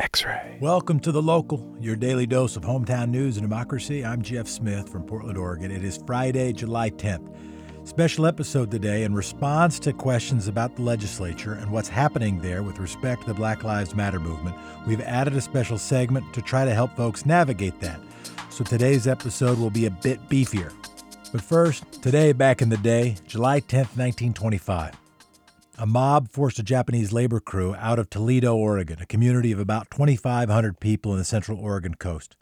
X ray. Welcome to The Local, your daily dose of hometown news and democracy. I'm Jeff Smith from Portland, Oregon. It is Friday, July 10th. Special episode today in response to questions about the legislature and what's happening there with respect to the Black Lives Matter movement. We've added a special segment to try to help folks navigate that. So today's episode will be a bit beefier. But first, today back in the day, July 10th, 1925. A mob forced a Japanese labor crew out of Toledo, Oregon, a community of about 2,500 people in the central Oregon coast.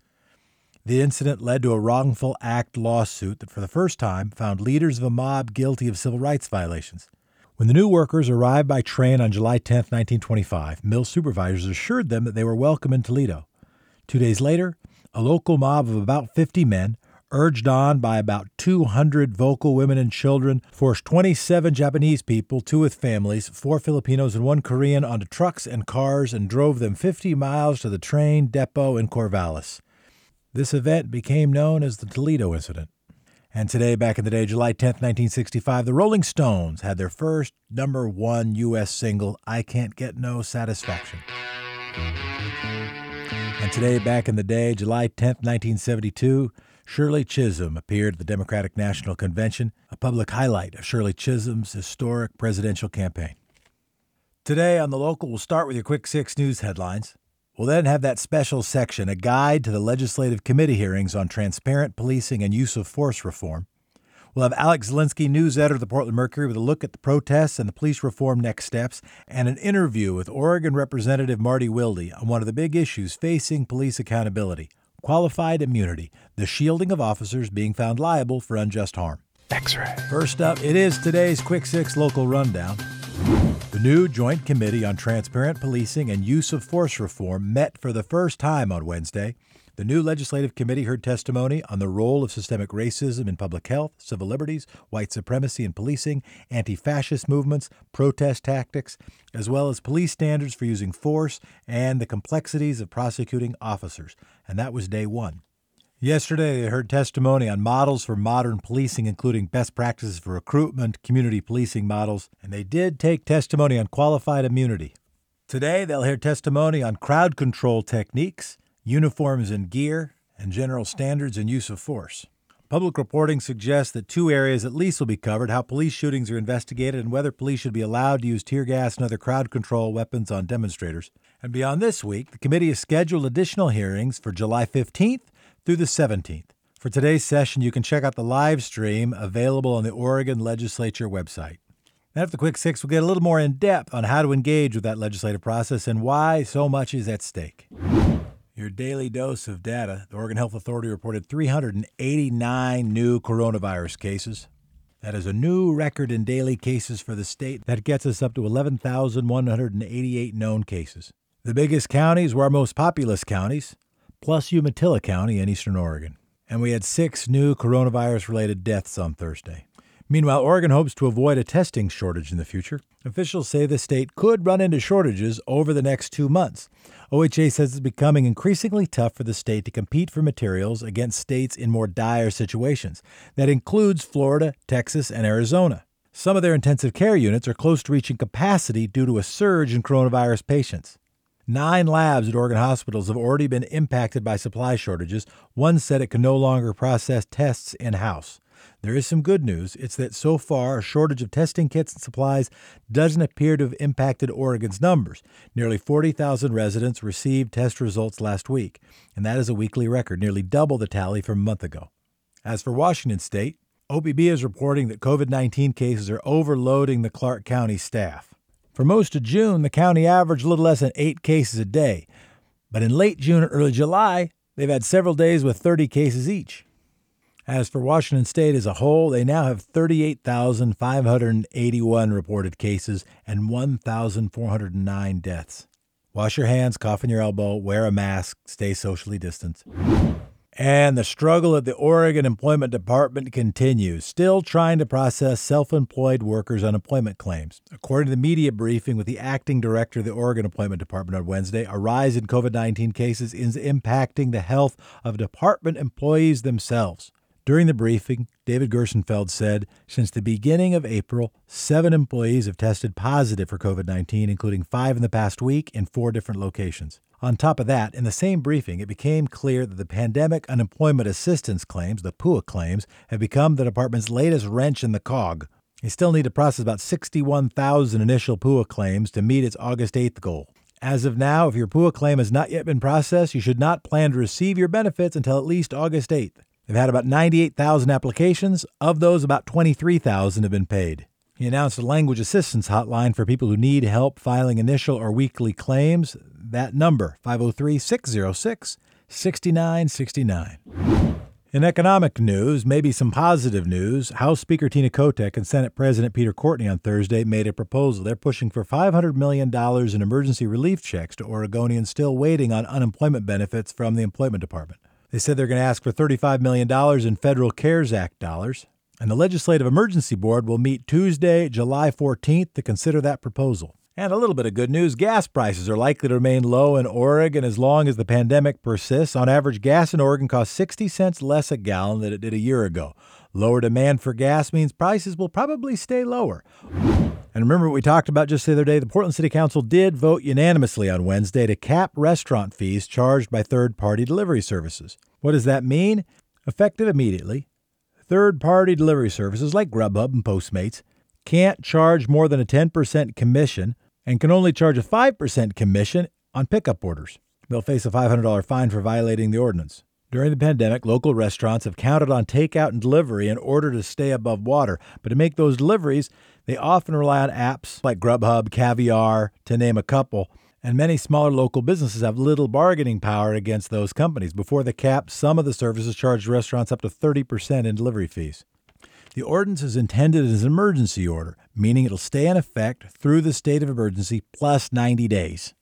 The incident led to a wrongful act lawsuit that, for the first time, found leaders of a mob guilty of civil rights violations. When the new workers arrived by train on July 10, 1925, mill supervisors assured them that they were welcome in Toledo. Two days later, a local mob of about 50 men urged on by about 200 vocal women and children, forced 27 Japanese people, two with families, four Filipinos, and one Korean, onto trucks and cars and drove them 50 miles to the train depot in Corvallis. This event became known as the Toledo Incident. And today, back in the day, July 10th, 1965, the Rolling Stones had their first number one U.S. single, I Can't Get No Satisfaction. And today, back in the day, July 10th, 1972, Shirley Chisholm appeared at the Democratic National Convention, a public highlight of Shirley Chisholm's historic presidential campaign. Today on the local, we'll start with your quick six news headlines. We'll then have that special section, a guide to the legislative committee hearings on transparent policing and use of force reform. We'll have Alex Zielinski, news editor of the Portland Mercury, with a look at the protests and the police reform next steps, and an interview with Oregon Representative Marty Wilde on one of the big issues facing police accountability qualified immunity, the shielding of officers being found liable for unjust harm. X ray. First up, it is today's Quick Six local rundown. The new Joint Committee on Transparent Policing and Use of Force Reform met for the first time on Wednesday. The new legislative committee heard testimony on the role of systemic racism in public health, civil liberties, white supremacy in policing, anti fascist movements, protest tactics, as well as police standards for using force and the complexities of prosecuting officers. And that was day one. Yesterday, they heard testimony on models for modern policing, including best practices for recruitment, community policing models, and they did take testimony on qualified immunity. Today, they'll hear testimony on crowd control techniques uniforms and gear, and general standards and use of force. Public reporting suggests that two areas at least will be covered how police shootings are investigated and whether police should be allowed to use tear gas and other crowd control weapons on demonstrators. And beyond this week, the committee has scheduled additional hearings for July 15th through the 17th. For today's session, you can check out the live stream available on the Oregon Legislature website. Now, after the Quick Six, we'll get a little more in depth on how to engage with that legislative process and why so much is at stake. Your daily dose of data. The Oregon Health Authority reported 389 new coronavirus cases. That is a new record in daily cases for the state. That gets us up to 11,188 known cases. The biggest counties were our most populous counties, plus Umatilla County in eastern Oregon. And we had six new coronavirus related deaths on Thursday. Meanwhile, Oregon hopes to avoid a testing shortage in the future. Officials say the state could run into shortages over the next two months. OHA says it's becoming increasingly tough for the state to compete for materials against states in more dire situations. That includes Florida, Texas, and Arizona. Some of their intensive care units are close to reaching capacity due to a surge in coronavirus patients. Nine labs at Oregon hospitals have already been impacted by supply shortages. One said it can no longer process tests in house. There is some good news. It's that so far, a shortage of testing kits and supplies doesn't appear to have impacted Oregon's numbers. Nearly 40,000 residents received test results last week, and that is a weekly record, nearly double the tally from a month ago. As for Washington State, OPB is reporting that COVID 19 cases are overloading the Clark County staff. For most of June, the county averaged a little less than eight cases a day. But in late June or early July, they've had several days with 30 cases each. As for Washington state as a whole, they now have 38,581 reported cases and 1,409 deaths. Wash your hands, cough in your elbow, wear a mask, stay socially distanced. And the struggle at the Oregon Employment Department continues, still trying to process self employed workers' unemployment claims. According to the media briefing with the acting director of the Oregon Employment Department on Wednesday, a rise in COVID 19 cases is impacting the health of department employees themselves. During the briefing, David Gerstenfeld said since the beginning of April, seven employees have tested positive for COVID 19, including five in the past week in four different locations. On top of that, in the same briefing, it became clear that the Pandemic Unemployment Assistance claims, the PUA claims, have become the department's latest wrench in the cog. They still need to process about 61,000 initial PUA claims to meet its August 8th goal. As of now, if your PUA claim has not yet been processed, you should not plan to receive your benefits until at least August 8th. They've had about 98,000 applications. Of those, about 23,000 have been paid. He announced a language assistance hotline for people who need help filing initial or weekly claims. That number, 503 606 6969. In economic news, maybe some positive news, House Speaker Tina Kotek and Senate President Peter Courtney on Thursday made a proposal. They're pushing for $500 million in emergency relief checks to Oregonians still waiting on unemployment benefits from the Employment Department. They said they're going to ask for $35 million in federal CARES Act dollars. And the Legislative Emergency Board will meet Tuesday, July 14th to consider that proposal. And a little bit of good news gas prices are likely to remain low in Oregon as long as the pandemic persists. On average, gas in Oregon costs 60 cents less a gallon than it did a year ago. Lower demand for gas means prices will probably stay lower. And remember what we talked about just the other day? The Portland City Council did vote unanimously on Wednesday to cap restaurant fees charged by third party delivery services. What does that mean? Effective immediately, third party delivery services like Grubhub and Postmates can't charge more than a 10% commission and can only charge a 5% commission on pickup orders. They'll face a $500 fine for violating the ordinance. During the pandemic, local restaurants have counted on takeout and delivery in order to stay above water. But to make those deliveries, they often rely on apps like Grubhub, Caviar, to name a couple. And many smaller local businesses have little bargaining power against those companies. Before the cap, some of the services charged restaurants up to 30% in delivery fees. The ordinance is intended as an emergency order, meaning it'll stay in effect through the state of emergency plus 90 days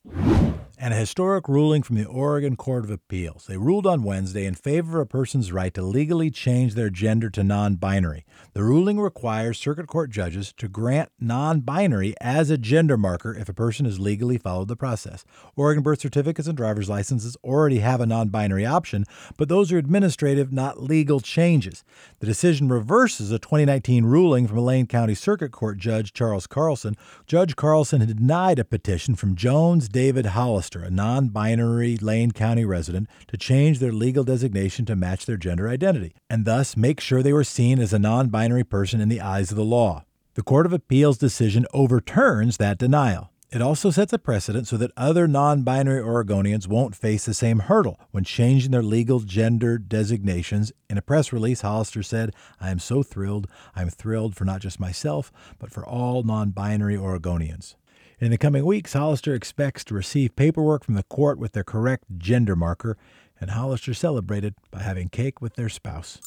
and a historic ruling from the Oregon Court of Appeals. They ruled on Wednesday in favor of a person's right to legally change their gender to non binary. The ruling requires circuit court judges to grant non binary as a gender marker if a person has legally followed the process. Oregon birth certificates and driver's licenses already have a non binary option, but those are administrative, not legal changes. The decision reverses a 2019 ruling from Lane County Circuit Court Judge Charles Carlson. Judge Carlson had denied a petition from Jones David Hollister a non binary Lane County resident, to change their legal designation to match their gender identity, and thus make sure they were seen as a non binary person in the eyes of the law. The Court of Appeals decision overturns that denial. It also sets a precedent so that other non binary Oregonians won't face the same hurdle when changing their legal gender designations. In a press release, Hollister said, I am so thrilled. I'm thrilled for not just myself, but for all non binary Oregonians. In the coming weeks, Hollister expects to receive paperwork from the court with their correct gender marker, and Hollister celebrated by having cake with their spouse.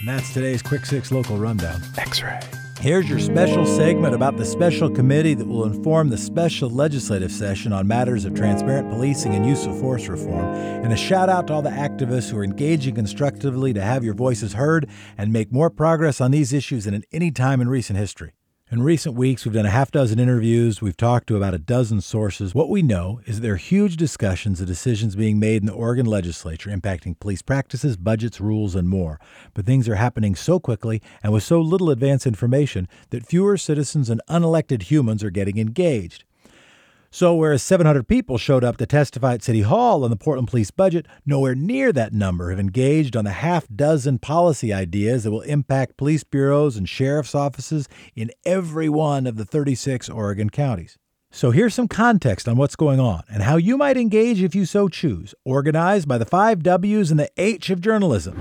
And that's today's Quick Six Local Rundown. X ray. Here's your special segment about the special committee that will inform the special legislative session on matters of transparent policing and use of force reform. And a shout out to all the activists who are engaging constructively to have your voices heard and make more progress on these issues than at any time in recent history. In recent weeks, we've done a half dozen interviews. We've talked to about a dozen sources. What we know is there are huge discussions of decisions being made in the Oregon legislature impacting police practices, budgets, rules, and more. But things are happening so quickly and with so little advance information that fewer citizens and unelected humans are getting engaged. So, whereas 700 people showed up to testify at City Hall on the Portland Police budget, nowhere near that number have engaged on the half dozen policy ideas that will impact police bureaus and sheriff's offices in every one of the 36 Oregon counties. So, here's some context on what's going on and how you might engage if you so choose, organized by the five W's and the H of journalism.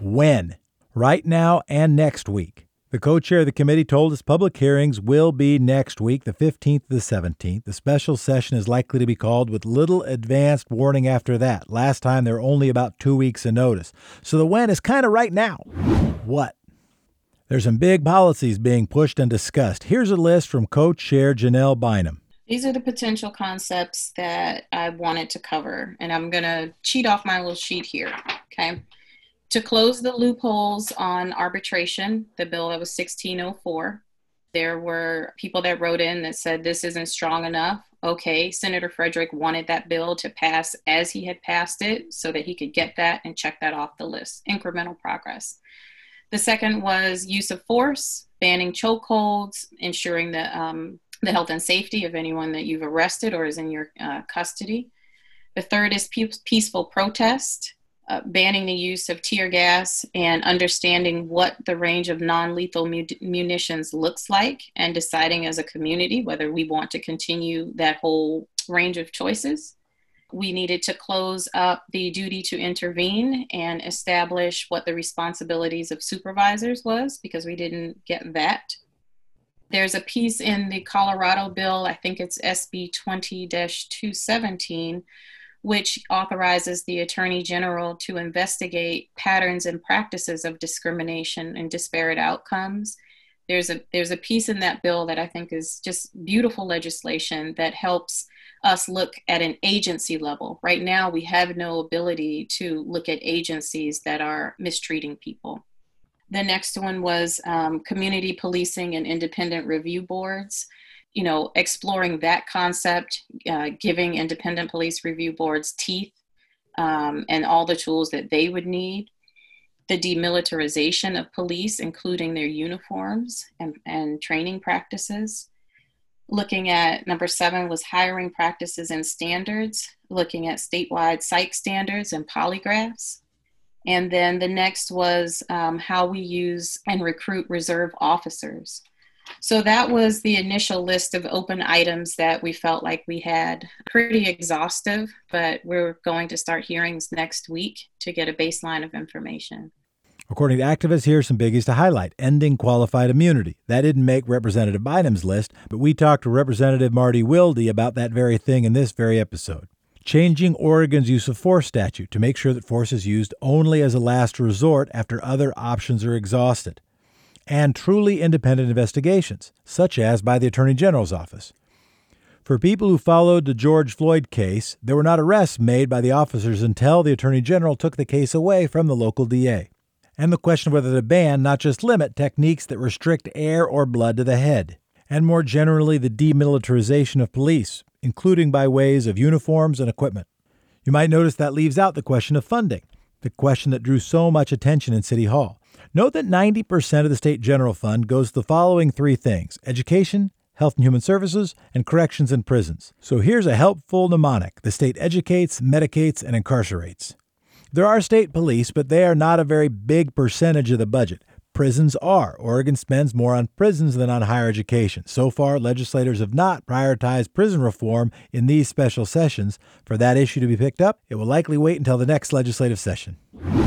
When? Right now and next week. The co chair of the committee told us public hearings will be next week, the 15th to the 17th. The special session is likely to be called with little advanced warning after that. Last time there were only about two weeks of notice. So the when is kind of right now. What? There's some big policies being pushed and discussed. Here's a list from co chair Janelle Bynum. These are the potential concepts that I wanted to cover, and I'm going to cheat off my little sheet here. Okay to close the loopholes on arbitration, the bill that was 1604. There were people that wrote in that said this isn't strong enough. Okay, Senator Frederick wanted that bill to pass as he had passed it so that he could get that and check that off the list. Incremental progress. The second was use of force, banning chokeholds, ensuring the, um, the health and safety of anyone that you've arrested or is in your uh, custody. The third is peaceful protest, uh, banning the use of tear gas and understanding what the range of non lethal mu- munitions looks like and deciding as a community whether we want to continue that whole range of choices. We needed to close up the duty to intervene and establish what the responsibilities of supervisors was because we didn't get that. There's a piece in the Colorado bill, I think it's SB 20 217, which authorizes the Attorney General to investigate patterns and practices of discrimination and disparate outcomes. There's a there's a piece in that bill that I think is just beautiful legislation that helps us look at an agency level. Right now, we have no ability to look at agencies that are mistreating people. The next one was um, community policing and independent review boards you know, exploring that concept, uh, giving independent police review boards teeth um, and all the tools that they would need, the demilitarization of police, including their uniforms and, and training practices. Looking at number seven was hiring practices and standards, looking at statewide psych standards and polygraphs. And then the next was um, how we use and recruit reserve officers. So that was the initial list of open items that we felt like we had pretty exhaustive, but we're going to start hearings next week to get a baseline of information. According to activists, here are some biggies to highlight. Ending qualified immunity. That didn't make Representative Bynum's list, but we talked to Representative Marty Wilde about that very thing in this very episode. Changing Oregon's use of force statute to make sure that force is used only as a last resort after other options are exhausted and truly independent investigations, such as by the Attorney General's office. For people who followed the George Floyd case, there were not arrests made by the officers until the Attorney General took the case away from the local DA. And the question of whether to ban, not just limit, techniques that restrict air or blood to the head. And more generally, the demilitarization of police, including by ways of uniforms and equipment. You might notice that leaves out the question of funding, the question that drew so much attention in City Hall. Note that 90% of the state general fund goes to the following three things education, health and human services, and corrections and prisons. So here's a helpful mnemonic the state educates, medicates, and incarcerates. There are state police, but they are not a very big percentage of the budget. Prisons are. Oregon spends more on prisons than on higher education. So far, legislators have not prioritized prison reform in these special sessions. For that issue to be picked up, it will likely wait until the next legislative session.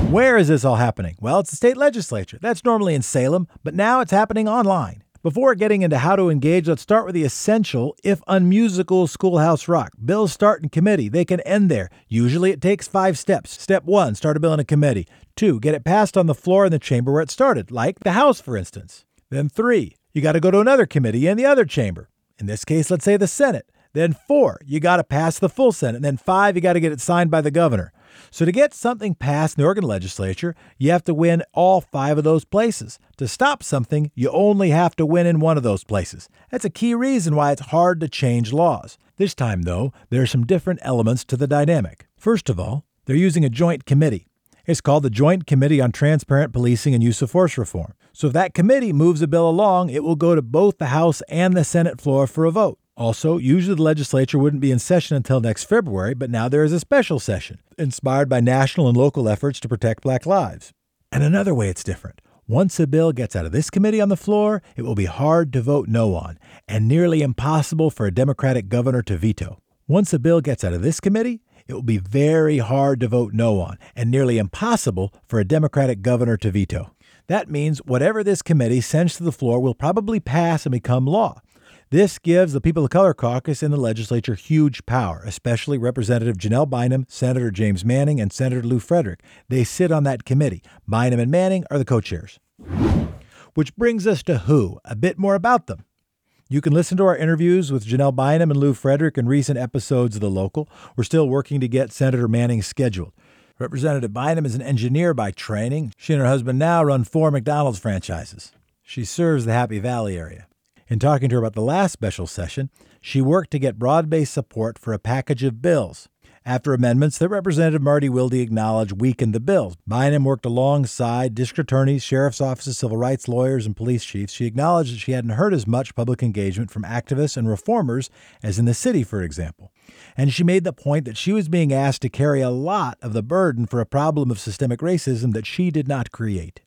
Where is this all happening? Well, it's the state legislature. That's normally in Salem, but now it's happening online. Before getting into how to engage, let's start with the essential, if unmusical, Schoolhouse Rock. Bills start in committee, they can end there. Usually it takes five steps. Step one, start a bill in a committee. Two, get it passed on the floor in the chamber where it started, like the House, for instance. Then three, you got to go to another committee in the other chamber. In this case, let's say the Senate. Then four, you got to pass the full Senate. And then five, you got to get it signed by the governor. So, to get something passed in the Oregon legislature, you have to win all five of those places. To stop something, you only have to win in one of those places. That's a key reason why it's hard to change laws. This time, though, there are some different elements to the dynamic. First of all, they're using a joint committee. It's called the Joint Committee on Transparent Policing and Use of Force Reform. So if that committee moves a bill along, it will go to both the House and the Senate floor for a vote. Also, usually the legislature wouldn't be in session until next February, but now there is a special session, inspired by national and local efforts to protect black lives. And another way it's different. Once a bill gets out of this committee on the floor, it will be hard to vote no on, and nearly impossible for a Democratic governor to veto. Once a bill gets out of this committee, it will be very hard to vote no on, and nearly impossible for a Democratic governor to veto. That means whatever this committee sends to the floor will probably pass and become law. This gives the People of Color Caucus in the legislature huge power, especially Representative Janelle Bynum, Senator James Manning, and Senator Lew Frederick. They sit on that committee. Bynum and Manning are the co chairs. Which brings us to who, a bit more about them. You can listen to our interviews with Janelle Bynum and Lew Frederick in recent episodes of The Local. We're still working to get Senator Manning scheduled. Representative Bynum is an engineer by training. She and her husband now run four McDonald's franchises. She serves the Happy Valley area. In talking to her about the last special session, she worked to get broad based support for a package of bills. after amendments that Representative Marty Wilde acknowledged weakened the bill. Bynum worked alongside district attorneys, sheriff's offices, civil rights lawyers, and police chiefs. She acknowledged that she hadn't heard as much public engagement from activists and reformers as in the city, for example. And she made the point that she was being asked to carry a lot of the burden for a problem of systemic racism that she did not create.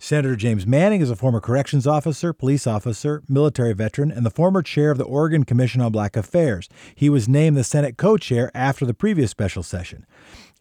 Senator James Manning is a former corrections officer, police officer, military veteran, and the former chair of the Oregon Commission on Black Affairs. He was named the Senate co chair after the previous special session.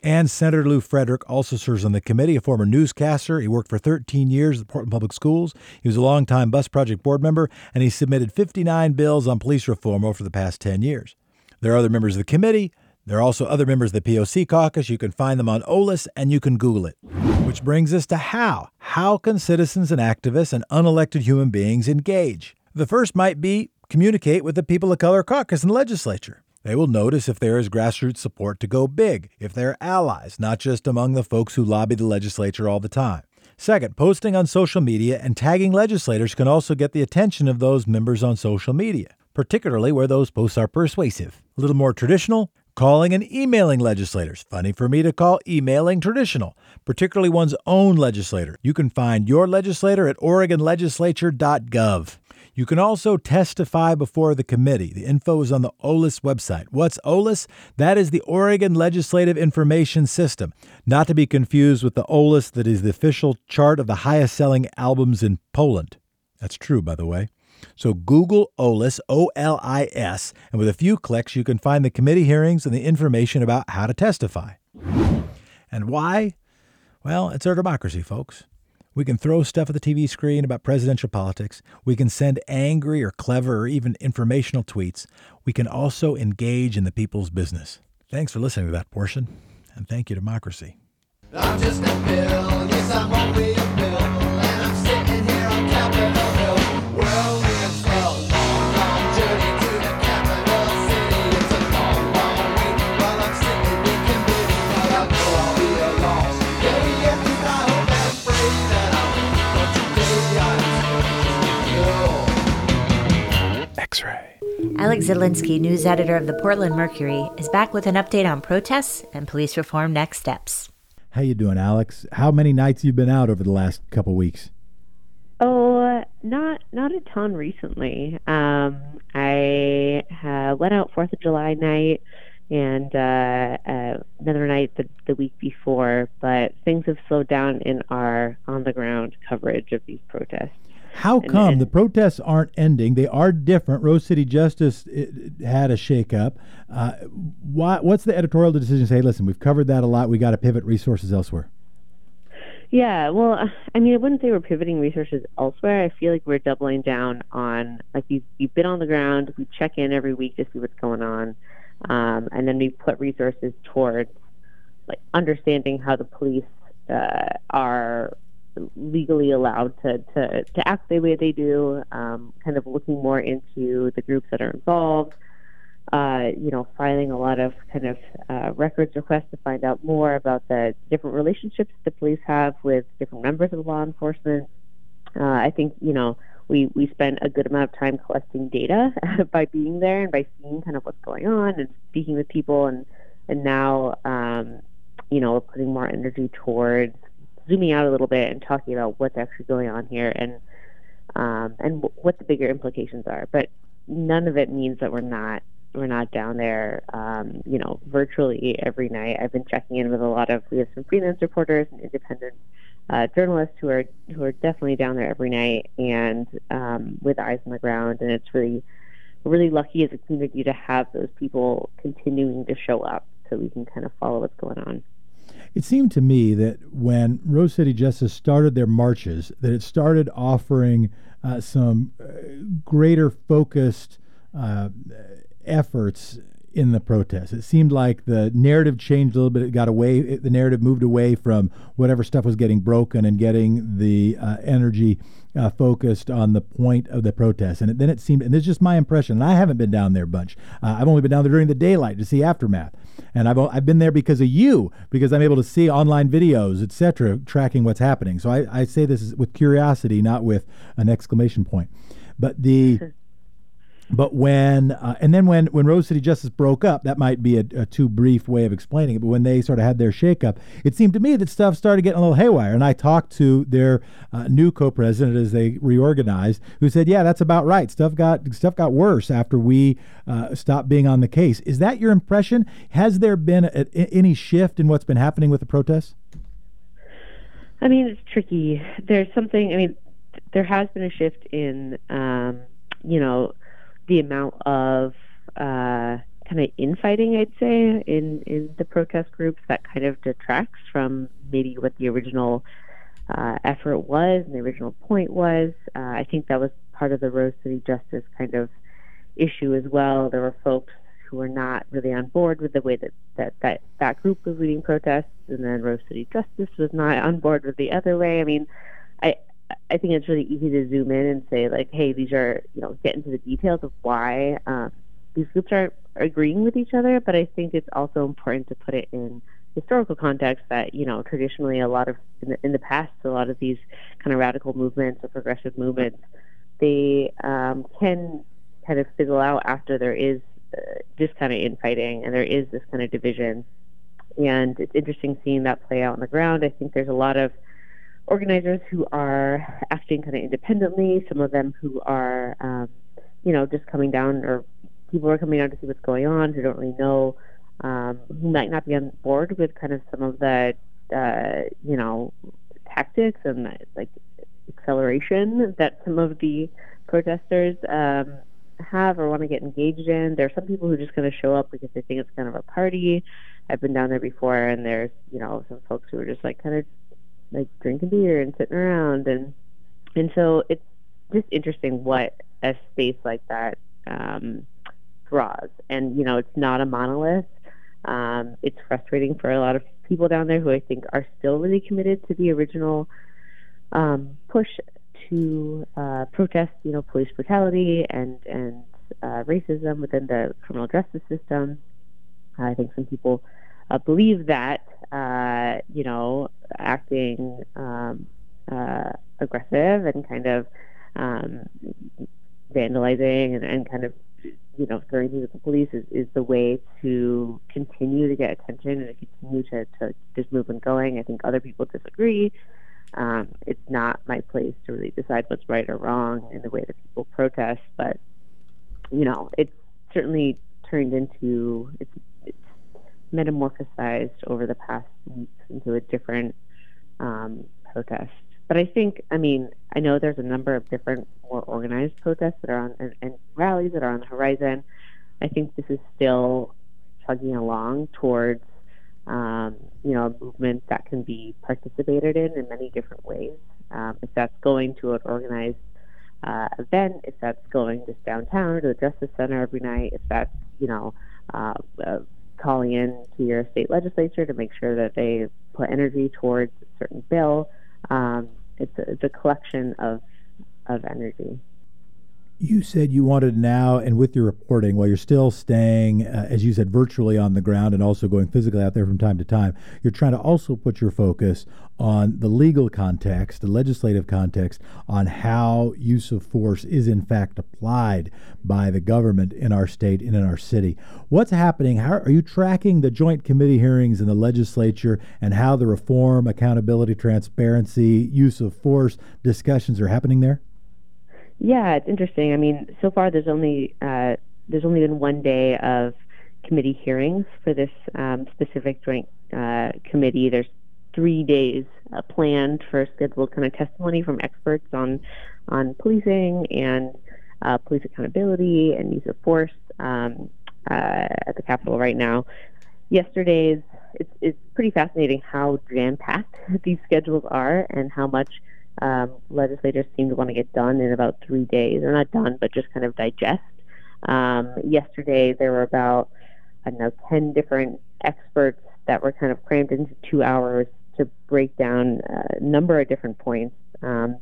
And Senator Lew Frederick also serves on the committee, a former newscaster. He worked for 13 years at Portland Public Schools. He was a longtime Bus Project board member, and he submitted 59 bills on police reform over the past 10 years. There are other members of the committee. There are also other members of the POC caucus. You can find them on OLIS and you can Google it. Which brings us to how. How can citizens and activists and unelected human beings engage? The first might be communicate with the People of Color caucus in the legislature. They will notice if there is grassroots support to go big, if there are allies, not just among the folks who lobby the legislature all the time. Second, posting on social media and tagging legislators can also get the attention of those members on social media, particularly where those posts are persuasive. A little more traditional, calling and emailing legislators. Funny for me to call emailing traditional, particularly one's own legislator. You can find your legislator at OregonLegislature.gov. You can also testify before the committee. The info is on the OLIS website. What's OLIS? That is the Oregon Legislative Information System, not to be confused with the OLIS that is the official chart of the highest selling albums in Poland. That's true, by the way. So Google OLIS, O L I S, and with a few clicks, you can find the committee hearings and the information about how to testify. And why? Well, it's our democracy, folks. We can throw stuff at the TV screen about presidential politics. We can send angry or clever or even informational tweets. We can also engage in the people's business. Thanks for listening to that portion, and thank you, democracy. Alex Zielinski, news editor of the Portland Mercury, is back with an update on protests and police reform next steps. How you doing, Alex? How many nights you've been out over the last couple weeks? Oh, not not a ton recently. Um, I uh, went out Fourth of July night and uh, uh, another night the, the week before, but things have slowed down in our on the ground coverage of these protests. How come and, the protests aren't ending? They are different. Rose City Justice had a shakeup. Uh, why, what's the editorial decision? Say, listen, we've covered that a lot. We got to pivot resources elsewhere. Yeah, well, I mean, I wouldn't say we're pivoting resources elsewhere. I feel like we're doubling down on like you've you've been on the ground. We check in every week to see what's going on, um, and then we put resources towards like understanding how the police uh, are legally allowed to, to, to act the way they do, um, kind of looking more into the groups that are involved, uh, you know, filing a lot of kind of uh, records requests to find out more about the different relationships the police have with different members of law enforcement. Uh, I think, you know, we, we spent a good amount of time collecting data by being there and by seeing kind of what's going on and speaking with people and and now um, you know putting more energy towards zooming out a little bit and talking about what's actually going on here and um, and w- what the bigger implications are. But none of it means that we're not we're not down there, um, you know, virtually every night. I've been checking in with a lot of we have some freelance reporters and independent uh, journalists who are who are definitely down there every night and um, with eyes on the ground. And it's really really lucky as a community to have those people continuing to show up so we can kind of follow what's going on. It seemed to me that when Rose City Justice started their marches, that it started offering uh, some uh, greater focused uh, efforts in the protests. It seemed like the narrative changed a little bit. It got away. It, the narrative moved away from whatever stuff was getting broken and getting the uh, energy uh, focused on the point of the protest. And it, then it seemed, and this is just my impression. And I haven't been down there a bunch. Uh, I've only been down there during the daylight to see aftermath. And I've I've been there because of you, because I'm able to see online videos, etc., tracking what's happening. So I, I say this with curiosity, not with an exclamation point. But the but when uh, and then when when Rose City Justice broke up, that might be a, a, too brief way of explaining it. But when they sort of had their shakeup, it seemed to me that stuff started getting a little haywire. And I talked to their uh, new co-president as they reorganized, who said, "Yeah, that's about right. Stuff got stuff got worse after we uh, stopped being on the case." Is that your impression? Has there been a, a, any shift in what's been happening with the protests? I mean, it's tricky. There's something. I mean, there has been a shift in, um, you know the amount of uh, kind of infighting, I'd say, in, in the protest groups that kind of detracts from maybe what the original uh, effort was and the original point was. Uh, I think that was part of the Rose City Justice kind of issue as well. There were folks who were not really on board with the way that that, that, that group was leading protests, and then Rose City Justice was not on board with the other way. I mean, I I think it's really easy to zoom in and say like, hey, these are you know get into the details of why um, these groups aren't agreeing with each other. But I think it's also important to put it in historical context that you know traditionally a lot of in the, in the past a lot of these kind of radical movements or progressive movements they um, can kind of fizzle out after there is uh, this kind of infighting and there is this kind of division and it's interesting seeing that play out on the ground i think there's a lot of organizers who are acting kind of independently, some of them who are, um, you know, just coming down or people are coming down to see what's going on who don't really know, um, who might not be on board with kind of some of the, uh, you know, tactics and like acceleration that some of the protesters um, have or want to get engaged in. There are some people who just going to show up because they think it's kind of a party. I've been down there before, and there's you know some folks who are just like kind of like drinking beer and sitting around and and so it's just interesting what a space like that um, draws. And you know, it's not a monolith. Um, it's frustrating for a lot of people down there who I think are still really committed to the original um, push to uh, protest, you know, police brutality and and uh, racism within the criminal justice system. I think some people uh, believe that, uh, you know, acting um, uh, aggressive and kind of um, vandalizing and, and, kind of, you know, throwing things at the police is, is the way to continue to get attention and to continue to, to this movement going. I think other people disagree. Um, it's not my place to really decide what's right or wrong in the way that people protest, but you know, it's certainly turned into it's metamorphosized over the past weeks into a different um, protest. But I think, I mean, I know there's a number of different more organized protests that are on and, and rallies that are on the horizon. I think this is still chugging along towards, um, you know, a movement that can be participated in in many different ways. Um, if that's going to an organized uh, event, if that's going just downtown to the Justice Center every night, if that's, you know, uh, uh, calling in to your state legislature to make sure that they put energy towards a certain bill. Um, it's, a, it's a collection of of energy. You said you wanted now, and with your reporting, while you're still staying, uh, as you said, virtually on the ground and also going physically out there from time to time, you're trying to also put your focus on the legal context, the legislative context, on how use of force is in fact applied by the government in our state and in our city. What's happening? How are you tracking the joint committee hearings in the legislature and how the reform, accountability, transparency, use of force discussions are happening there? Yeah, it's interesting. I mean, so far there's only uh, there's only been one day of committee hearings for this um, specific joint uh, committee. There's three days uh, planned for scheduled kind of testimony from experts on on policing and uh, police accountability and use of force um, uh, at the Capitol right now. Yesterday's it's it's pretty fascinating how jam packed these schedules are and how much um, legislators seem to want to get done in about three days, or not done, but just kind of digest. Um, yesterday, there were about, I don't know, 10 different experts that were kind of crammed into two hours to break down a number of different points. Um,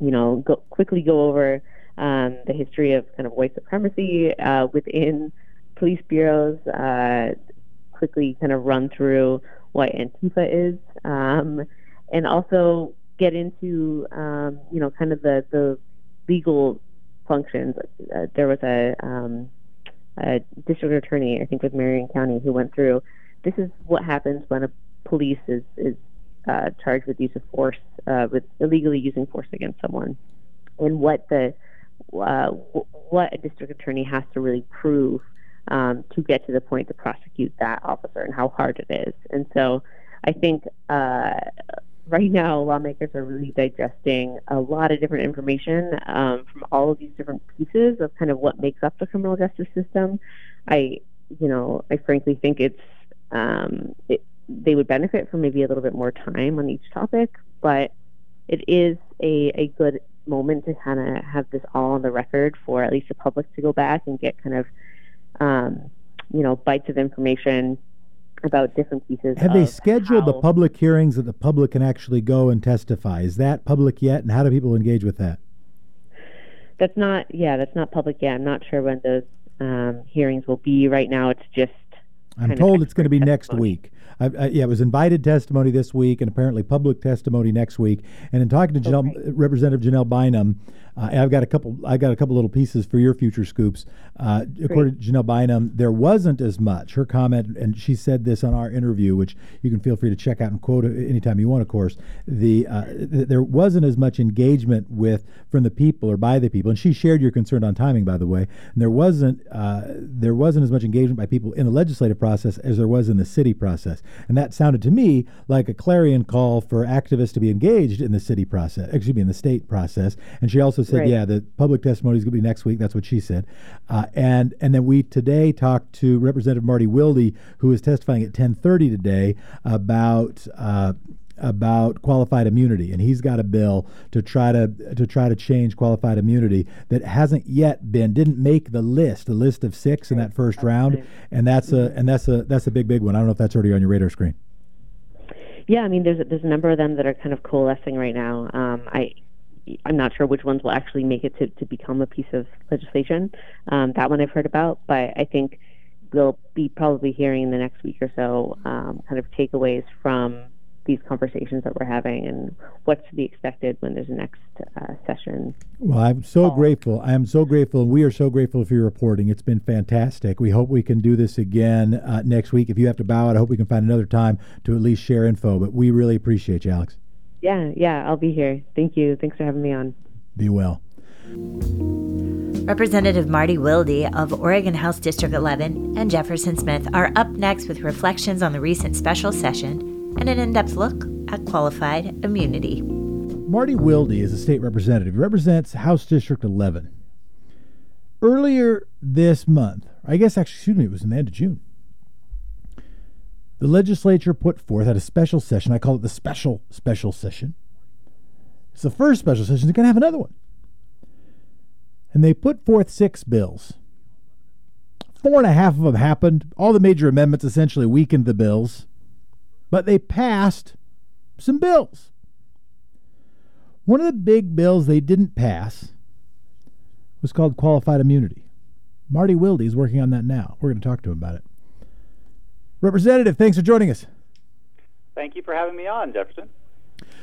you know, go, quickly go over um, the history of kind of white supremacy uh, within police bureaus, uh, quickly kind of run through what Antifa is, um, and also get into um, you know kind of the the legal functions. Uh, there was a, um, a district attorney, I think, with Marion County, who went through. This is what happens when a police is is uh, charged with use of force, uh, with illegally using force against someone, and what the uh, what a district attorney has to really prove um, to get to the point to prosecute that officer, and how hard it is. And so, I think uh, right now lawmakers are really digesting a lot of different information um, from all of these different pieces of kind of what makes up the criminal justice system. I, you know, I frankly think it's um, it, they would benefit from maybe a little bit more time on each topic, but it is a, a good moment to kind of have this all on the record for at least the public to go back and get kind of, um, you know, bites of information about different pieces. Have they scheduled how... the public hearings that the public can actually go and testify? Is that public yet, and how do people engage with that? That's not, yeah, that's not public yet. I'm not sure when those um, hearings will be. Right now, it's just. I'm told it's going to be next week. I, I, yeah, it was invited testimony this week and apparently public testimony next week. And in talking to Janelle, okay. Representative Janelle Bynum, uh, I've got a couple. I got a couple little pieces for your future scoops. Uh, according to Janelle Bynum, there wasn't as much. Her comment, and she said this on our interview, which you can feel free to check out and quote anytime you want. Of course, the uh, th- there wasn't as much engagement with from the people or by the people, and she shared your concern on timing, by the way. And there wasn't uh, there wasn't as much engagement by people in the legislative process as there was in the city process, and that sounded to me like a clarion call for activists to be engaged in the city process, excuse me, in the state process. And she also said, right. yeah, the public testimony is going to be next week. That's what she said. Uh, and and then we today talked to Representative Marty Wilde, who is testifying at 10:30 today about. Uh, about qualified immunity, and he's got a bill to try to to try to change qualified immunity that hasn't yet been didn't make the list, the list of six in that first round, and that's a and that's a that's a big big one. I don't know if that's already on your radar screen. Yeah, I mean, there's a, there's a number of them that are kind of coalescing right now. Um, I I'm not sure which ones will actually make it to, to become a piece of legislation. Um, that one I've heard about, but I think we'll be probably hearing in the next week or so um, kind of takeaways from these conversations that we're having and what's to be expected when there's a next uh, session. Well, I'm so grateful. I am so grateful, and we are so grateful for your reporting. It's been fantastic. We hope we can do this again uh, next week. If you have to bow out, I hope we can find another time to at least share info. But we really appreciate you, Alex. Yeah, yeah, I'll be here. Thank you. Thanks for having me on. Be well. Representative Marty Wilde of Oregon House District 11 and Jefferson Smith are up next with reflections on the recent special session and an in depth look at qualified immunity. Marty Wilde is a state representative. He represents House District 11. Earlier this month, I guess actually, excuse me, it was in the end of June, the legislature put forth at a special session. I call it the special special session. It's the first special session. They're going to have another one. And they put forth six bills. Four and a half of them happened. All the major amendments essentially weakened the bills, but they passed some bills. One of the big bills they didn't pass was called qualified immunity. Marty Wilde is working on that now. We're going to talk to him about it. Representative, thanks for joining us. Thank you for having me on, Jefferson.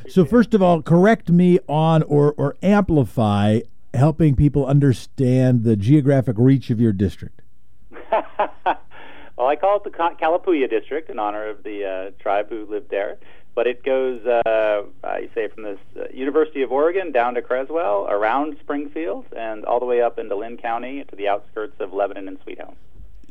So, first of all, correct me on or, or amplify helping people understand the geographic reach of your district. well, I call it the Kalapuya district in honor of the uh, tribe who lived there. But it goes, uh, I say, from the uh, University of Oregon down to Creswell, around Springfield, and all the way up into Linn County to the outskirts of Lebanon and Sweet Home.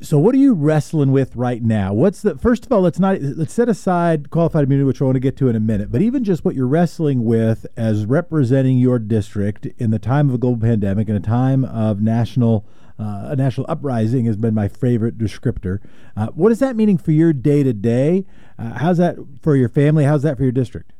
So what are you wrestling with right now? What's the first of all? Let's not let's set aside qualified immunity, which I want to get to in a minute. But even just what you're wrestling with as representing your district in the time of a global pandemic, in a time of national uh, a national uprising, has been my favorite descriptor. Uh, what is that meaning for your day to day? How's that for your family? How's that for your district?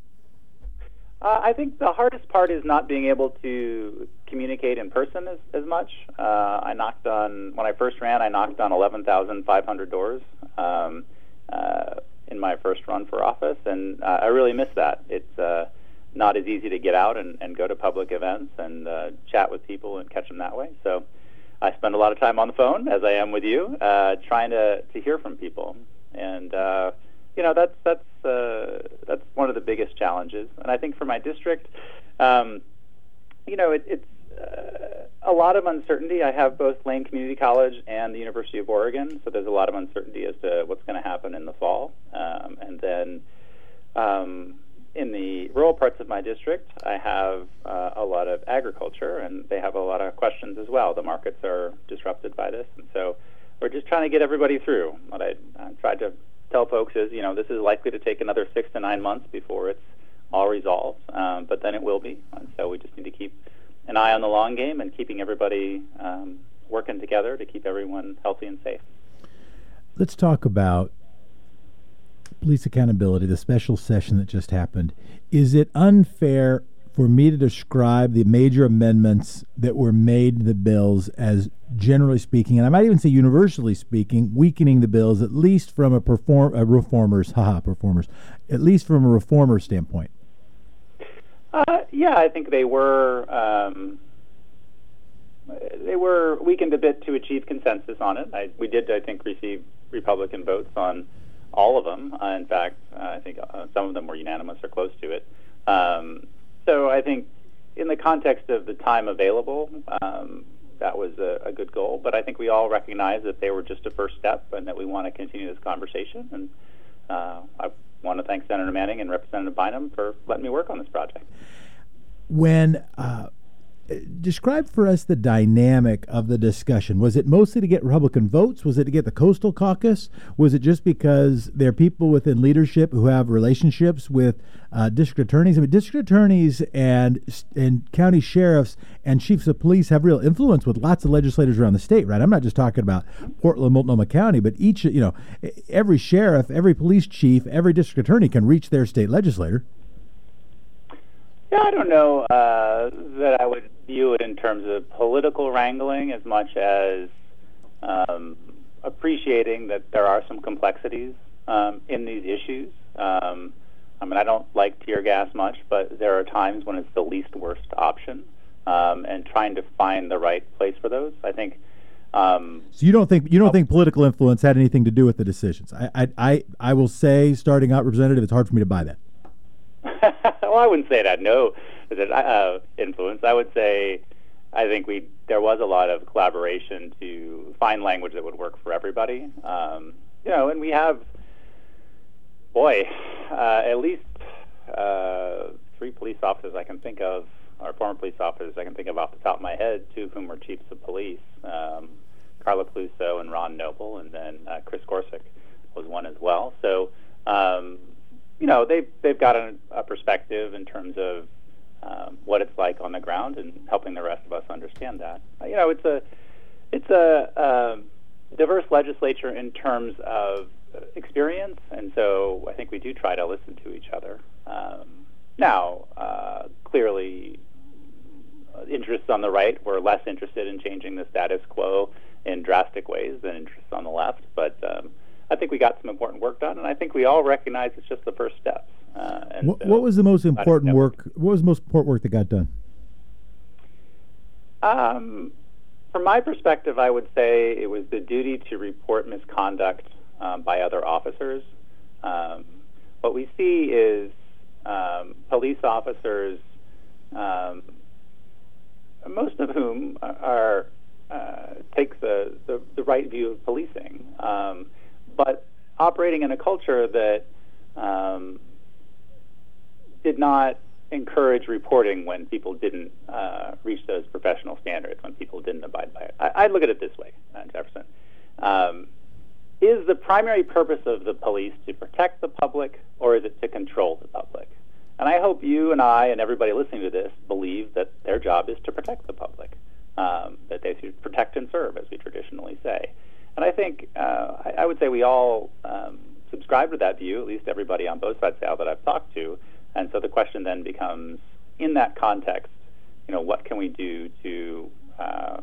Uh, I think the hardest part is not being able to communicate in person as, as much. Uh, I knocked on, when I first ran, I knocked on 11,500 doors um, uh, in my first run for office, and uh, I really miss that. It's uh, not as easy to get out and, and go to public events and uh, chat with people and catch them that way. So I spend a lot of time on the phone, as I am with you, uh, trying to, to hear from people. And, uh, you know that's, that's that's uh, that's one of the biggest challenges. And I think for my district, um, you know, it, it's uh, a lot of uncertainty. I have both Lane Community College and the University of Oregon, so there's a lot of uncertainty as to what's going to happen in the fall. Um, and then um, in the rural parts of my district, I have uh, a lot of agriculture, and they have a lot of questions as well. The markets are disrupted by this, and so we're just trying to get everybody through. What I, I tried to tell folks is, you know, this is likely to take another six to nine months before it's all resolved, um, but then it will be. And so we just need to keep an eye on the long game and keeping everybody um, working together to keep everyone healthy and safe. Let's talk about police accountability, the special session that just happened. Is it unfair for me to describe the major amendments that were made to the bills as generally speaking, and I might even say universally speaking, weakening the bills at least from a perform a reformers, haha, performers, at least from a reformer standpoint? Uh, yeah, I think they were um, they were weakened a bit to achieve consensus on it. I, we did, I think, receive Republican votes on all of them. Uh, in fact, uh, I think uh, some of them were unanimous or close to it. Um, so I think, in the context of the time available, um, that was a, a, good goal. But I think we all recognize that they were just a first step, and that we want to continue this conversation. And uh, I want to thank Senator Manning and Representative Bynum for letting me work on this project. When uh, describe for us the dynamic of the discussion. Was it mostly to get Republican votes? Was it to get the Coastal Caucus? Was it just because there are people within leadership who have relationships with uh, district attorneys? I mean, district attorneys and and county sheriffs and chiefs of police have real influence with lots of legislators around the state, right? I'm not just talking about Portland, Multnomah County, but each, you know, every sheriff, every police chief, every district attorney can reach their state legislator. Yeah, I don't know uh, that I would view it in terms of political wrangling as much as um, appreciating that there are some complexities um, in these issues. Um, I mean, I don't like tear gas much, but there are times when it's the least worst option, um, and trying to find the right place for those. I think. Um, so you don't think you don't think political influence had anything to do with the decisions? I, I I I will say, starting out, representative, it's hard for me to buy that. well, I wouldn't say it had no uh, influence. I would say I think we there was a lot of collaboration to find language that would work for everybody. Um, you know, and we have, boy, uh, at least uh, three police officers I can think of, or former police officers I can think of off the top of my head, two of whom were chiefs of police, um, Carla Piluso and Ron Noble, and then uh, Chris Gorsek was one as well. So um, you know, they've they've got a, a perspective in terms of um, what it's like on the ground and helping the rest of us understand that. Uh, you know, it's a it's a, a diverse legislature in terms of experience, and so I think we do try to listen to each other. Um, now, uh, clearly, uh, interests on the right were less interested in changing the status quo in drastic ways than interests on the left, but um, I think we got some important work done, and I think we all recognize it's just the first steps. Uh, what, so what, was the most important work? What was the most important work that got done? Um, from my perspective, I would say it was the duty to report misconduct um, by other officers. Um, what we see is um, police officers, um, most of whom are uh, take the, the, the right view of policing. Um, but operating in a culture that um, did not encourage reporting when people didn't uh, reach those professional standards, when people didn't abide by it. I, I look at it this way, uh, Jefferson. Um, is the primary purpose of the police to protect the public or is it to control the public? And I hope you and I and everybody listening to this believe that their job is to protect the public, um, that they should protect and serve, as we traditionally say. And I think uh, I, I, would say we all um, subscribe to that view, at least everybody on both sides aisle that I've talked to. And so the question then becomes, in that context, you know, what can we do to uh,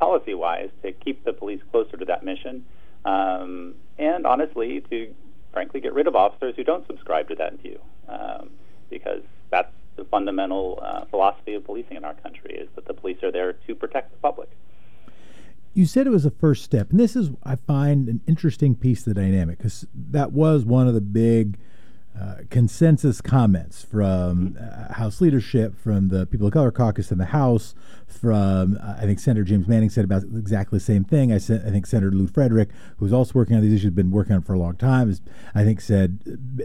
policy-wise to keep the police closer to that mission, um, and honestly, to frankly get rid of officers who don't subscribe to that view, um, because that's the fundamental uh, philosophy of policing in our country: is that the police are there to protect the public you said it was a first step, and this is I find an interesting piece of the dynamic because that was one of the big uh, consensus comments from uh, House leadership, from the People of Color Caucus in the House, from uh, I think Senator James Manning said about exactly the same thing. I said I think Senator Lew Frederick, who's also working on these issues, been working on it for a long time, is I think said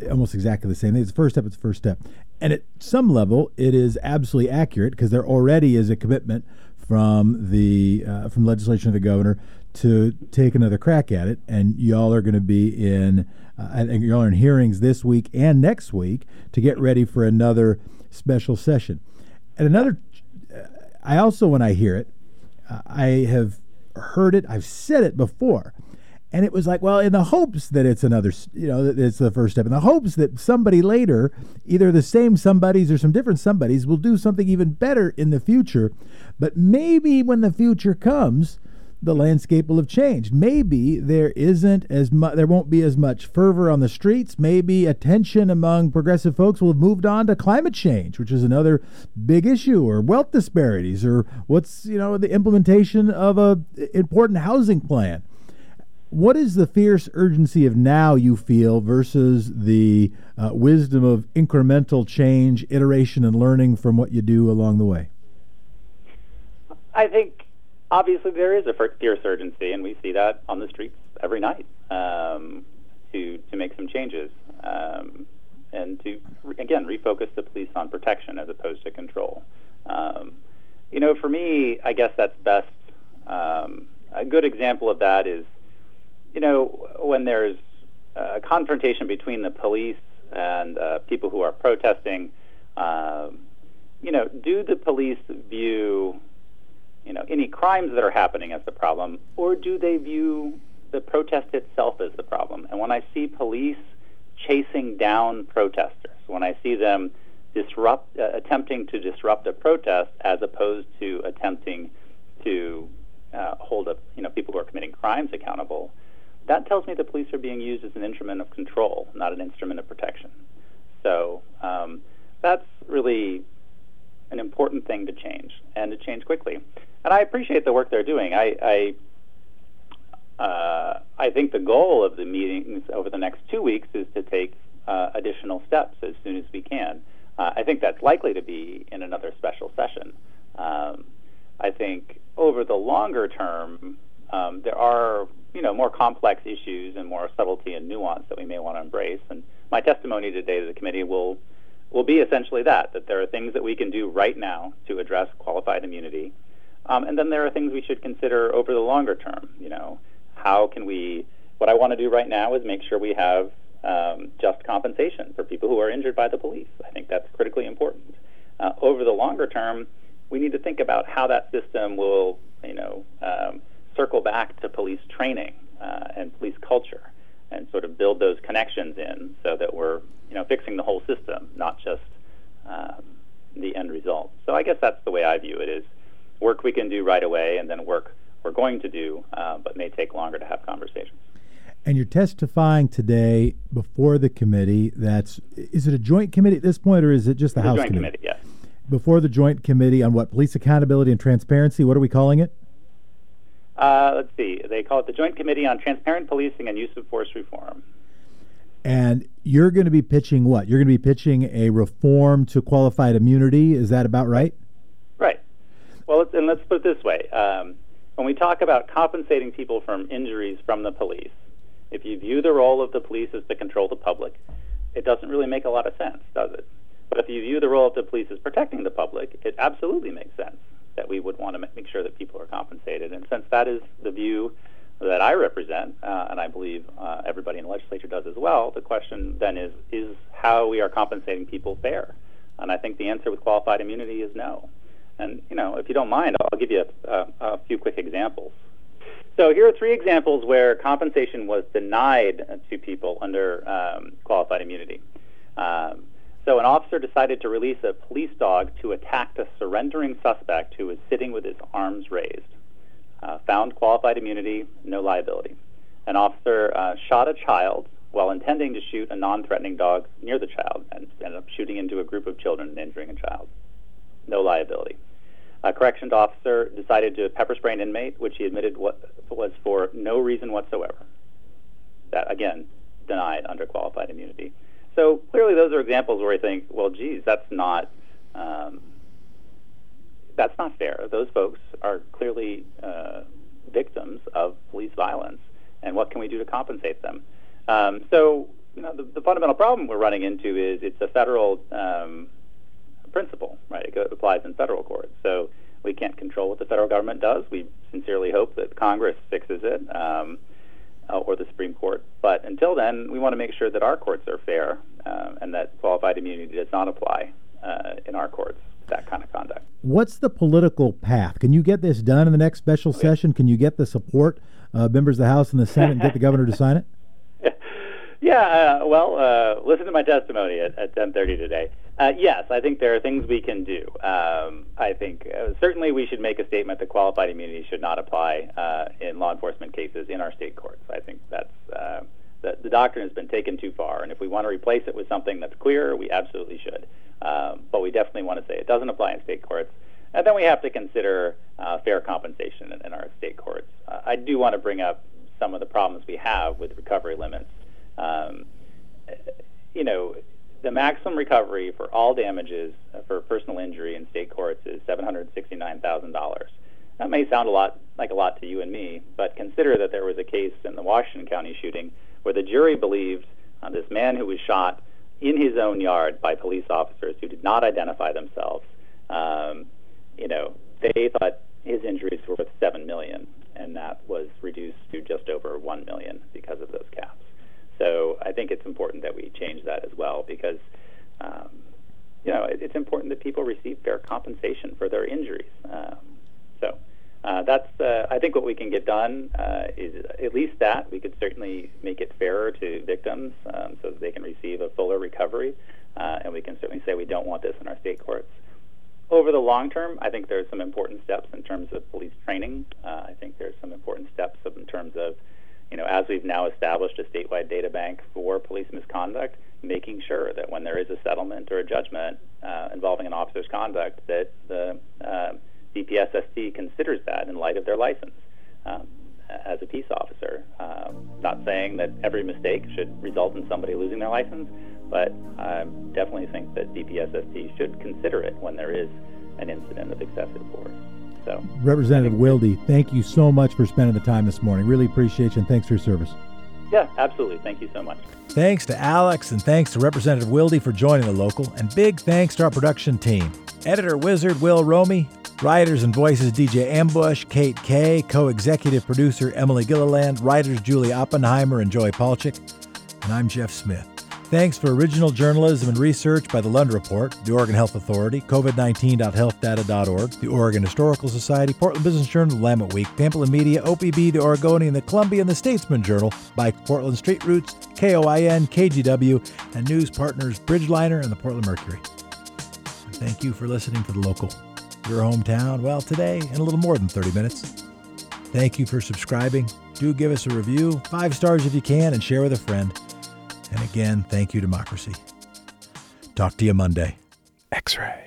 almost exactly the same thing. It's the first step. It's the first step, and at some level, it is absolutely accurate because there already is a commitment from the uh, from legislation of the governor to take another crack at it, and y'all are going to be in. Uh, I think y'all are in hearings this week and next week to get ready for another special session. And another, uh, I also when I hear it, uh, I have heard it. I've said it before. And it was like, well, in the hopes that it's another, you know, it's the first step, in the hopes that somebody later, either the same somebodies or some different somebodies, will do something even better in the future. But maybe when the future comes, the landscape will have changed. Maybe there isn't as much, there won't be as much fervor on the streets. Maybe attention among progressive folks will have moved on to climate change, which is another big issue, or wealth disparities, or what's, you know, the implementation of a important housing plan. What is the fierce urgency of now you feel versus the uh, wisdom of incremental change, iteration, and learning from what you do along the way? I think obviously there is a fierce urgency, and we see that on the streets every night um, to to make some changes um, and to again refocus the police on protection as opposed to control. Um, you know, for me, I guess that's best. Um, a good example of that is, you know, when there's a confrontation between the police and uh, people who are protesting. Um, you know, do the police view you know, any crimes that are happening as the problem, or do they view the protest itself as the problem? And when I see police chasing down protesters, when I see them disrupt, uh, attempting to disrupt a protest as opposed to attempting to uh, hold up, you know, people who are committing crimes accountable, that tells me the police are being used as an instrument of control, not an instrument of protection. So um, that's really an important thing to change, and to change quickly and I appreciate the work they're doing. I I, uh, I think the goal of the meetings over the next two weeks is to take uh, additional steps as soon as we can. Uh, I think that's likely to be in another special session. Um, I think over the longer term, um, there are you know more complex issues and more subtlety and nuance that we may want to embrace. And my testimony today to the committee will will be essentially that that there are things that we can do right now to address qualified immunity um, and then there are things we should consider over the longer term. You know, how can we? What I want to do right now is make sure we have um, just compensation for people who are injured by the police. I think that's critically important. Uh, over the longer term, we need to think about how that system will, you know, um, circle back to police training uh, and police culture, and sort of build those connections in, so that we're, you know, fixing the whole system, not just um, the end result. So I guess that's the way I view it: is work we can do right away, and then work we're going to do, uh, but may take longer to have conversations. And you're testifying today before the committee. That's is it a joint committee at this point, or is it just the it's House joint committee? committee? Yes. Before the joint committee on what police accountability and transparency. What are we calling it? Uh, let's see. They call it the Joint Committee on Transparent Policing and Use of Force Reform. And you're going to be pitching what? You're going to be pitching a reform to qualified immunity. Is that about right? Right. Well, let's, and let's put it this way. Um, when we talk about compensating people from injuries from the police, if you view the role of the police as to control the public, it doesn't really make a lot of sense, does it? But if you view the role of the police as protecting the public, it absolutely makes sense that we would want to make sure that people are compensated. And since that is the view that I represent, uh, and I believe uh, everybody in the legislature does as well, the question then is is how we are compensating people fair? And I think the answer with qualified immunity is no. And you know, if you don't mind, I'll give you a, a, a few quick examples. So here are three examples where compensation was denied to people under um, qualified immunity. Um, so an officer decided to release a police dog to attack a surrendering suspect who was sitting with his arms raised. Uh, found qualified immunity, no liability. An officer uh, shot a child while intending to shoot a non-threatening dog near the child and ended up shooting into a group of children and injuring a child no liability. A corrections officer decided to pepper spray an inmate, which he admitted was for no reason whatsoever. That, again, denied under qualified immunity. So clearly, those are examples where I think, well, geez, that's not um, that's not fair. Those folks are clearly uh, victims of police violence, and what can we do to compensate them? Um, so, you know, the, the, fundamental problem we're running into is it's a federal um, principle, right? It applies in federal courts. So we can't control what the federal government does. We sincerely hope that Congress fixes it. Um, uh, or the Supreme Court. But until then, we want to make sure that our courts are fair uh, and that qualified immunity does not apply uh, in our courts to that kind of conduct. What's the political path? Can you get this done in the next special okay. session? Can you get the support uh, members of the House and the Senate and get the governor to sign it? Yeah, uh, well, uh, listen to my testimony at, at 10:30 today. Uh, yes, I think there are things we can do. Um, I think uh, certainly we should make a statement that qualified immunity should not apply uh, in law enforcement cases in our state courts. I think that's uh, the, the doctrine has been taken too far, and if we want to replace it with something that's clear, we absolutely should. Um, but we definitely want to say it doesn't apply in state courts. And then we have to consider uh, fair compensation in, in our state courts. Uh, I do want to bring up some of the problems we have with recovery limits. Um, you know, the maximum recovery for all damages for personal injury in state courts is $769,000. That may sound a lot like a lot to you and me, but consider that there was a case in the Washington County shooting where the jury believed uh, this man who was shot in his own yard by police officers who did not identify themselves. Um, you know, they thought his injuries were worth seven million, and that was reduced to just over one million because of those caps. So I think it's important that we change that as well because, um, you know, it, it's important that people receive fair compensation for their injuries. Um, so. Uh, that's, uh, I think, what we can get done uh, is at least that. We could certainly make it fairer to victims um, so that they can receive a fuller recovery, uh, and we can certainly say we don't want this in our state courts. Over the long term, I think there's some important steps in terms of police training. Uh, I think there's some important steps in terms of, you know, as we've now established a statewide data bank for police misconduct, making sure that when there is a settlement or a judgment uh, involving an officer's conduct, that the DPSST considers that in light of their license um, as a peace officer. Um, not saying that every mistake should result in somebody losing their license, but I definitely think that DPSST should consider it when there is an incident of excessive force. So, Representative Wilde, thank you so much for spending the time this morning. Really appreciate you, and thanks for your service. Yeah, absolutely. Thank you so much. Thanks to Alex and thanks to Representative Wilde for joining the local, and big thanks to our production team. Editor Wizard Will Romy, Writers and voices DJ Ambush, Kate Kay, co executive producer Emily Gilliland, writers Julie Oppenheimer and Joy Palchik, and I'm Jeff Smith. Thanks for original journalism and research by the Lund Report, the Oregon Health Authority, COVID19.healthdata.org, the Oregon Historical Society, Portland Business Journal, Willamette Week, Pamplin Media, OPB, the Oregonian, the Columbian, the Statesman Journal, by Portland Street Roots, KOIN, KGW, and news partners Bridgeliner and the Portland Mercury. Thank you for listening to The Local your hometown? Well, today in a little more than 30 minutes. Thank you for subscribing. Do give us a review, five stars if you can, and share with a friend. And again, thank you, Democracy. Talk to you Monday. X ray.